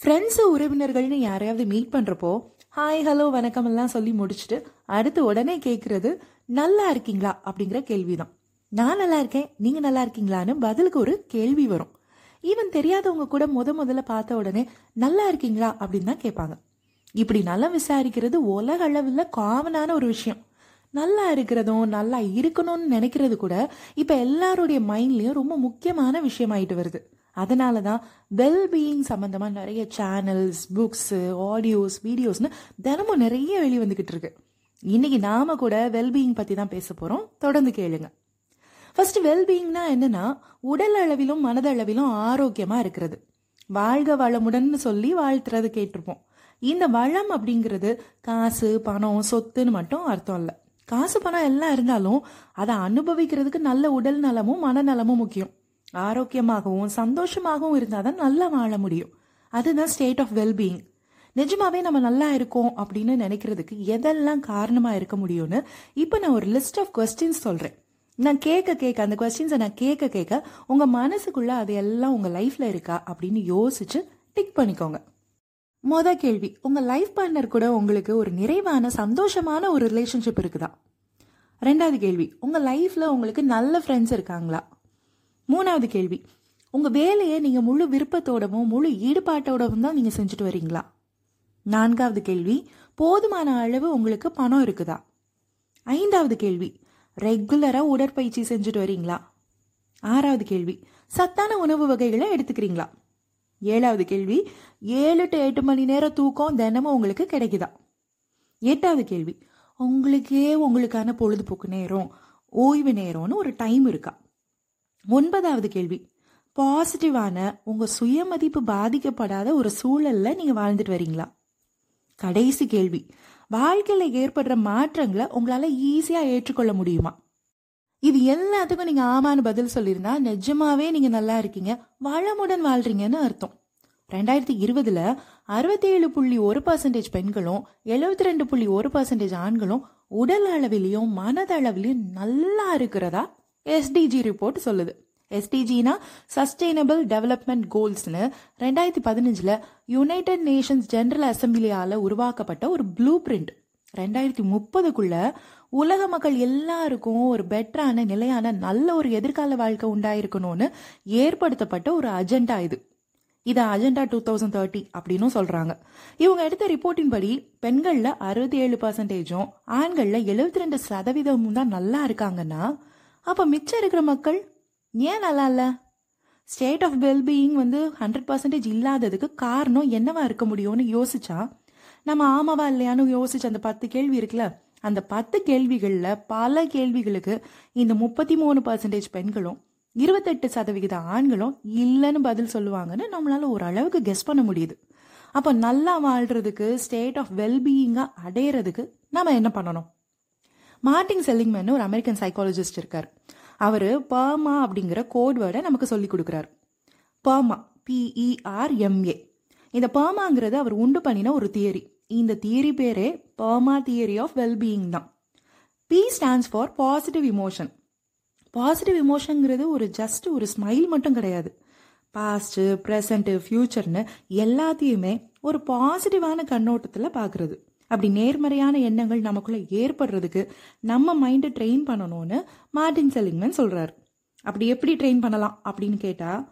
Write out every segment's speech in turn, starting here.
Friends உறவினர்கள்னு யாரையாவது meet பண்ணுறப்போ hi hello வணக்கம் எல்லாம் சொல்லி முடிச்சுட்டு அடுத்து உடனே கேட்குறது நல்லா இருக்கீங்களா? அப்படிங்கிற கேள்வி தான் நான் நல்லா இருக்கேன். நீங்கள் நல்லா இருக்கீங்களான்னு பதிலுக்கு ஒரு கேள்வி வரும். ஈவன் தெரியாதவங்க கூட முத முதல்ல பார்த்த உடனே நல்லா இருக்கீங்களா? அப்படின்னு தான் கேட்பாங்க. இப்படி நல்லா விசாரிக்கிறது உலக அளவில் காமனான ஒரு விஷயம். நல்லா இருக்கிறதும் நல்லா இருக்கணும்னு நினைக்கிறது கூட இப்போ எல்லாருடைய மைண்ட்லேயும் ரொம்ப முக்கியமான விஷயமாயிட்டு வருது. அதனால தான் வெல்பீயிங் சம்மந்தமாக நிறைய சேனல்ஸ் புக்ஸு ஆடியோஸ் வீடியோஸ்னு தினமும் நிறைய வெளி வந்துக்கிட்டு இருக்கு. இன்னைக்கு நாம கூட வெல்பீயிங் பற்றி தான் பேச போகிறோம் தொடர்ந்து கேளுங்க. ஃபர்ஸ்ட் வெல்பீயிங்னா என்னன்னா உடல் அளவிலும் மனதளவிலும் ஆரோக்கியமாக இருக்கிறது. வாழ்க வளமுடன்னு சொல்லி வாழ்த்துறது கேட்டிருப்போம். இந்த வளம் அப்படிங்கிறது காசு பணம் சொத்துன்னு மட்டும் அர்த்தம் இல்லை. காசு பணம் எல்லாம் இருந்தாலும் அதை அனுபவிக்கிறதுக்கு நல்ல உடல் நலமும் மனநலமும் முக்கியம். ஆரோக்கியமாகவும் சந்தோஷமாகவும் இருந்தால் தான் நல்லா வாழ முடியும். அதுதான் ஸ்டேட் ஆஃப் வெல்பீயிங் நிஜமாவே நம்ம நல்லா இருக்கோம் அப்படின்னு நினைக்கிறதுக்கு எதெல்லாம் காரணமாக இருக்க முடியும்னு இப்போ நான் ஒரு லிஸ்ட் ஆஃப் கொஸ்டின்ஸ் சொல்கிறேன் நான் கேட்க கேட்க அந்த கொஸ்டின்ஸை நான் கேட்க கேட்க உங்கள் மனசுக்குள்ளே அது எல்லாம் உங்கள் லைஃப்பில் இருக்கா அப்படின்னு யோசிச்சு டிக் பண்ணிக்கோங்க. மொத கேள்வி உங்கள் லைஃப் பார்ட்னர் கூட உங்களுக்கு ஒரு நிறைவான சந்தோஷமான ஒரு ரிலேஷன்ஷிப் இருக்குதா? ரெண்டாவது கேள்வி உங்கள் லைஃப்பில் உங்களுக்கு நல்ல ஃப்ரெண்ட்ஸ் இருக்காங்களா? மூணாவது கேள்வி. உங்கள் வேலையை நீங்கள் முழு விருப்பத்தோடவும் முழு ஈடுபாட்டோடவும் தான் நீங்கள் செஞ்சுட்டு வரீங்களா? நான்காவது கேள்வி. போதுமான அளவு உங்களுக்கு பணம் இருக்குதா? ஐந்தாவது கேள்வி. ரெகுலராக உடற்பயிற்சி செஞ்சுட்டு வரீங்களா? ஆறாவது கேள்வி. சத்தான உணவு வகைகளை எடுத்துக்கிறீங்களா? ஏழாவது கேள்வி. ஏழு டு எட்டு மணி நேரம் தூக்கம் தினமும் உங்களுக்கு கிடைக்குதா? எட்டாவது கேள்வி. உங்களுக்கே உங்களுக்கான பொழுதுபோக்கு நேரம் ஓய்வு நேரம்னு ஒரு டைம் இருக்கா? ஒன்பதாவது கேள்வி. பாசிட்டிவான உங்கள் சுயமதிப்பு பாதிக்கப்படாத ஒரு சூழலில் நீங்கள் வாழ்ந்துட்டு வரீங்களா? கடைசி கேள்வி. வாழ்க்கையில் ஏற்படுற மாற்றங்களை உங்களால் ஈஸியாக ஏற்றுக்கொள்ள முடியுமா? இது எல்லாத்துக்கும் நீங்கள் ஆமான்னு பதில் சொல்லியிருந்தா நிஜமாவே நீங்கள் நல்லா இருக்கீங்க. வளமுடன் வாழ்றீங்கன்னு அர்த்தம். ரெண்டாயிரத்தி இருபதுல அறுபத்தி ஏழு புள்ளி ஒரு பர்சன்டேஜ் பெண்களும் எழுபத்தி ரெண்டு புள்ளி ஒரு பர்சன்டேஜ் ஆண்களும் உடல் அளவிலையும் மனதளவிலையும் நல்லா இருக்கிறதா? எஸ்டிஜி ரிப்போர்ட் சொல்லுது. எஸ்டிஜினா சஸ்டைனபிள் டெவலப்மெண்ட் கோல்ஸ்னு ரெண்டாயிரத்தி பதினஞ்சில் யுனைடெட் நேஷன்ஸ் ஜெனரல் அசம்பிளியால் உருவாக்கப்பட்ட ஒரு ப்ளூ பிரிண்ட் ரெண்டாயிரத்தி முப்பதுக்குள்ள உலக மக்கள் எல்லாருக்கும் ஒரு பெட்டரான நிலையான நல்ல ஒரு எதிர்கால வாழ்க்கை உண்டாயிருக்கணும்னு ஏற்படுத்தப்பட்ட ஒரு அஜெண்டா இது. இது அஜெண்டா டூ தௌசண்ட் தேர்ட்டி அப்படின்னு சொல்றாங்க. இவங்க எடுத்த ரிப்போர்ட்டின் படி பெண்கள்ல அறுபத்தி ஏழு பர்சன்டேஜும் ஆண்கள்ல எழுபத்தி ரெண்டு சதவீதமும் தான் நல்லா இருக்காங்கன்னா அப்போ மிச்சம் இருக்கிற மக்கள் ஏன் நல்லா இல்லை? ஸ்டேட் ஆஃப் வெல்பீயிங் வந்து ஹண்ட்ரட் பர்சன்டேஜ் இல்லாததுக்கு காரணம் என்னவா இருக்க முடியும்னு யோசிச்சா நம்ம ஆமாவா இல்லையான்னு யோசிச்ச அந்த பத்து கேள்வி இருக்குல்ல அந்த பத்து கேள்விகளில் பல கேள்விகளுக்கு இந்த முப்பத்தி மூணு பர்சன்டேஜ் பெண்களும் இருபத்தெட்டு சதவிகித ஆண்களும் இல்லைன்னு பதில் சொல்லுவாங்கன்னு நம்மளால ஓரளவுக்கு கெஸ் பண்ண முடியுது. அப்போ நல்லா வாழ்றதுக்கு ஸ்டேட் ஆஃப் வெல்பீயிங்காக அடையிறதுக்கு நம்ம என்ன பண்ணணும்? மார்டின் செல்லிங்மேன் ஒரு அமெரிக்கன் சைக்காலஜிஸ்ட் இருக்கார். அவர் பர்மா அப்படிங்கிற கோட் வேர்டை நமக்கு சொல்லி கொடுக்குறாரு. பர்மா பிஇஆர்எம்ஏ இந்த பர்மாங்கிறது அவர் உண்டு பண்ணின ஒரு தியரி இந்த தியரி பேரே பர்மா தியரி ஆஃப் வெல்பீயிங் தான். P stands for positive emotion positive இமோஷனுங்கிறது ஒரு ஜஸ்ட் ஒரு ஸ்மைல் மட்டும் கிடையாது. பாஸ்ட்டு ப்ரெசண்ட்டு ஃப்யூச்சர்னு எல்லாத்தையுமே ஒரு பாசிட்டிவான கண்ணோட்டத்தில் பார்க்குறது அப்படி நேர்மறையான எண்ணங்கள் நமக்குள்ள ஏற்படுறதுக்கு நம்ம மைண்டை ட்ரெயின் பண்ணணும்னு மார்டின் செலிங்மேன் சொல்கிறார் அப்படி எப்படி ட்ரெயின் பண்ணலாம் அப்படின்னு கேட்டால்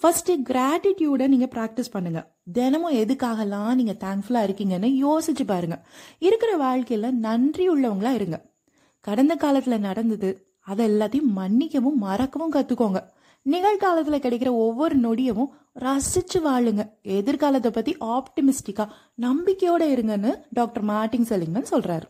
ஃபஸ்ட்டு கிராட்டிடியூடை நீங்கள் ப்ராக்டிஸ் பண்ணுங்கள் தினமும் எதுக்காகலாம் நீங்கள் தேங்க்ஃபுல்லாக இருக்கீங்கன்னு யோசிச்சு பாருங்க. இருக்கிற வாழ்க்கையில் நன்றி உள்ளவங்களா இருங்க. கடந்த காலத்தில் நடந்தது அதை எல்லாத்தையும் மன்னிக்கவும் மறக்கவும் கற்றுக்கோங்க நிகழ்காலத்தில் கிடைக்கிற ஒவ்வொரு நொடியவும் ரசிச்சு வாழுங்க. எதிர்காலத்தை பற்றி ஆப்டிமிஸ்டிக்கா நம்பிக்கையோட இருங்கன்னு டாக்டர் மார்டின் செலிங்கன் சொல்றாரு.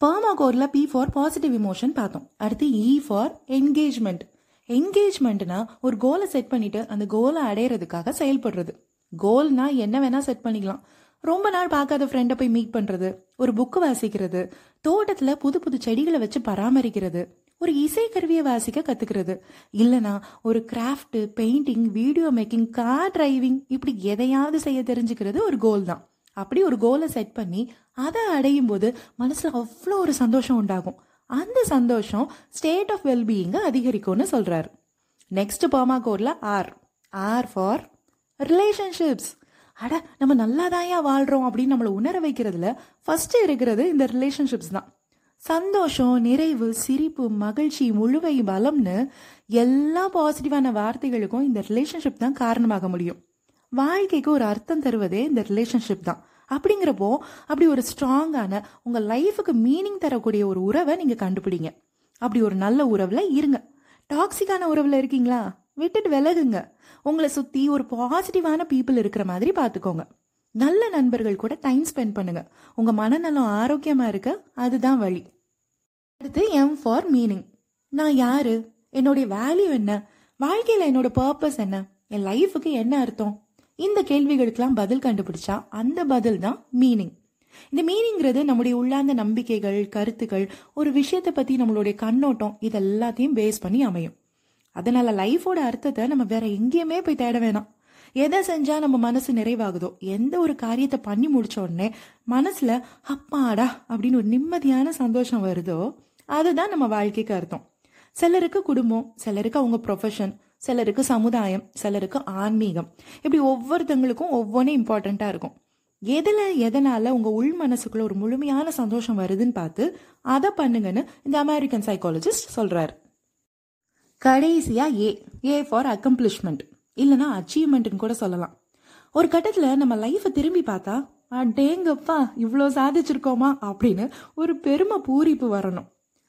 பர்மாகோர்ல பி ஃபார் பாசிட்டிவ் இமோஷன் பார்த்தோம். அடுத்து இ ஃபார் என்கேஜ்மெண்ட் என்கேஜ்மெண்ட்னா ஒரு கோலை செட் பண்ணிட்டு அந்த கோலை அடையிறதுக்காக செயல்படுறது. கோல்னா என்ன வேணா செட் பண்ணிக்கலாம். ரொம்ப நாள் பார்க்காத ஃப்ரெண்டை போய் மீட் பண்ணுறது ஒரு புக்கு வாசிக்கிறது. தோட்டத்தில் புது புது செடிகளை வச்சு பராமரிக்கிறது. ஒரு இசை கருவியை வாசிக்க கற்றுக்கிறது இல்லைனா ஒரு craft painting video making car driving இப்படி எதையாவது செய்ய தெரிஞ்சுக்கிறது ஒரு கோல் தான். அப்படி ஒரு கோலை செட் பண்ணி அதை அடையும் போது மனசில் அவ்வளோ ஒரு சந்தோஷம் உண்டாகும். அந்த சந்தோஷம் ஸ்டேட் ஆஃப் வெல்பீயிங்கை அதிகரிக்கும்னு சொல்கிறாரு நெக்ஸ்ட் பாமா கோரில் ஆர் ஆர் ஃபார் ரிலேஷன்ஷிப்ஸ் அட நம்ம நல்லாதாயா வாழ்றோம் அப்படின்னு நம்மளை உணர வைக்கிறதுல ஃபர்ஸ்ட் இருக்கிறது இந்த ரிலேஷன்ஷிப்ஸ் தான். சந்தோஷம் நிறைவு சிரிப்பு மகிழ்ச்சி முழுவை பலம்னு எல்லா பாசிட்டிவான வார்த்தைகளுக்கும் இந்த ரிலேஷன்ஷிப் தான் காரணமாக முடியும். வாழ்க்கைக்கு ஒரு அர்த்தம் தருவதே இந்த ரிலேஷன்ஷிப் தான். அப்படிங்கிறப்போ அப்படி ஒரு ஸ்ட்ராங்கான உங்க லைஃபுக்கு மீனிங் தரக்கூடிய ஒரு உறவை நீங்க கண்டுபிடிங்க. அப்படி ஒரு நல்ல உறவுல இருங்க. டாக்ஸிக்கான உறவுல இருக்கீங்களா? விட்டுட்டு விலகுங்க. உங்களை சுத்தி ஒரு பாசிட்டிவான பீப்புள் இருக்கிற மாதிரி பார்த்துக்கோங்க. நல்ல நண்பர்கள் கூட டைம் ஸ்பெண்ட் பண்ணுங்க. உங்க மனநலம் ஆரோக்கியமா இருக்க அதுதான் வழி. அடுத்து எம் ஃபார் மீனிங் நான் யாரு? என்னுடைய வேல்யூ என்ன? வாழ்க்கையில என்னோட பர்பஸ் என்ன? என் லைஃபுக்கு என்ன அர்த்தம்? இந்த கேள்விகளுக்கெல்லாம் பதில் கண்டுபிடிச்சா அந்த பதில் தான் மீனிங் இந்த மீனிங்கிறது நம்முடைய உள்ளார்ந்த நம்பிக்கைகள் கருத்துக்கள் ஒரு விஷயத்தை பத்தி நம்மளுடைய கண்ணோட்டம் இது எல்லாத்தையும் பேஸ் பண்ணி அமையும். அதனால லைஃபோட அர்த்தத்தை நம்ம வேற எங்கேயுமே போய் தேட வேணாம். எதை செஞ்சா நம்ம மனசு நிறைவாகுதோ எந்த ஒரு காரியத்தை பண்ணி முடிச்ச உடனே மனசுல அப்பாடா அப்படின்னு ஒரு நிம்மதியான சந்தோஷம் வருதோ அதுதான் நம்ம வாழ்க்கைக்கு அர்த்தம். சிலருக்கு குடும்பம் சிலருக்கு அவங்க ப்ரொஃபஷன் சிலருக்கு சமுதாயம் சிலருக்கு ஆன்மீகம். இப்படி ஒவ்வொருத்தங்களுக்கும் ஒவ்வொன்றும் இம்பார்ட்டண்ட்டாக இருக்கும். எதில் எதனால உங்க உள் மனசுக்குள்ள ஒரு முழுமையான சந்தோஷம் வருதுன்னு பார்த்து அதை பண்ணுங்கன்னு இந்த அமெரிக்கன் சைக்காலஜிஸ்ட் சொல்றாரு. கடைசியா ஏ ஏ ஃபார் அக்கம்ப்ளிஷ்மெண்ட் இல்லைன்னா அச்சீவ்மெண்ட்னு கூட சொல்லலாம். ஒரு கட்டத்தில் நம்ம லைஃப்பை திரும்பி பார்த்தா அடேங்கப்பா இவ்வளோ சாதிச்சிருக்கோமா அப்படின்னு ஒரு பெருமை பூரிப்பு வரணும்.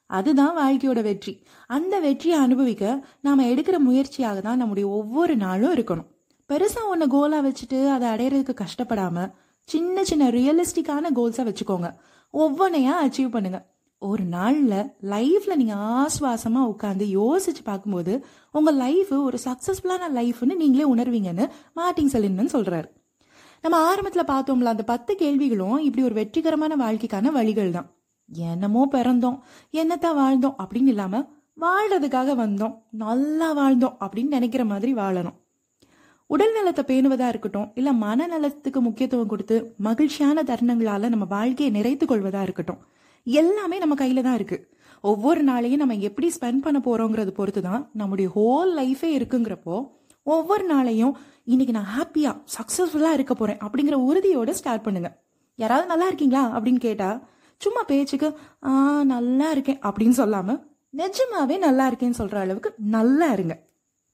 அதுதான் வாழ்க்கையோட வெற்றி. அந்த வெற்றியை அனுபவிக்க நாம் எடுக்கிற முயற்சியாக தான் நம்முடைய ஒவ்வொரு நாளும் இருக்கணும். பெருசாக ஒன்று கோலாக வச்சுட்டு அதை அடையிறதுக்கு கஷ்டப்படாமல் சின்ன சின்ன ரியலிஸ்டிக்கான கோல்ஸை வச்சுக்கோங்க. ஒவ்வொன்றையா அச்சீவ் பண்ணுங்கள் ஒரு நாளில் லைஃப்பில் நீங்கள் ஆஸ்வாசமாக உட்காந்து யோசிச்சு பார்க்கும்போது உங்கள் லைஃப் ஒரு சக்ஸஸ்ஃபுல்லான லைஃப்னு நீங்களே உணர்வீங்கன்னு மார்ட்டின் செலின்னு சொல்கிறாரு நம்ம ஆரம்பத்தில் பார்த்தோம்ல அந்த பத்து கேள்விகளும் இப்படி ஒரு வெற்றிகரமான வாழ்க்கைக்கான வழிகள் தான். என்னமோ பிறந்தோம் என்னத்தான் வாழ்ந்தோம் அப்படின்னு இல்லாமல் வாழ்றதுக்காக வந்தோம் நல்லா வாழ்ந்தோம் அப்படின்னு நினைக்கிற மாதிரி வாழணும். உடல் நலத்தை பேணுவதா இருக்கட்டும் இல்ல மனநலத்துக்கு முக்கியத்துவம் கொடுத்து மகிழ்ச்சியான தருணங்களால நம்ம வாழ்க்கையை நிறைத்து கொள்வதா இருக்கட்டும். எல்லாமே நம்ம கையில தான் இருக்கு. ஒவ்வொரு நாளையும் நம்ம எப்படி ஸ்பெண்ட் பண்ண போறோங்கிறது பொறுத்து தான் நம்முடைய ஹோல் லைஃபே இருக்குங்கிறப்போ ஒவ்வொரு நாளையும் இன்னைக்கு நான் ஹாப்பியா சக்சஸ்ஃபுல்லா இருக்க போறேன் அப்படிங்கிற உறுதியோட ஸ்டார்ட் பண்ணுங்க. யாராவது நல்லா இருக்கீங்களா அப்படின்னு கேட்டா சும்மா பேச்சுக்கு ஆ நல்லா இருக்கேன் அப்படின்னு சொல்லாம நிஜமாவே நல்லா இருக்கேன்னு சொல்ற அளவுக்கு நல்லா இருங்க.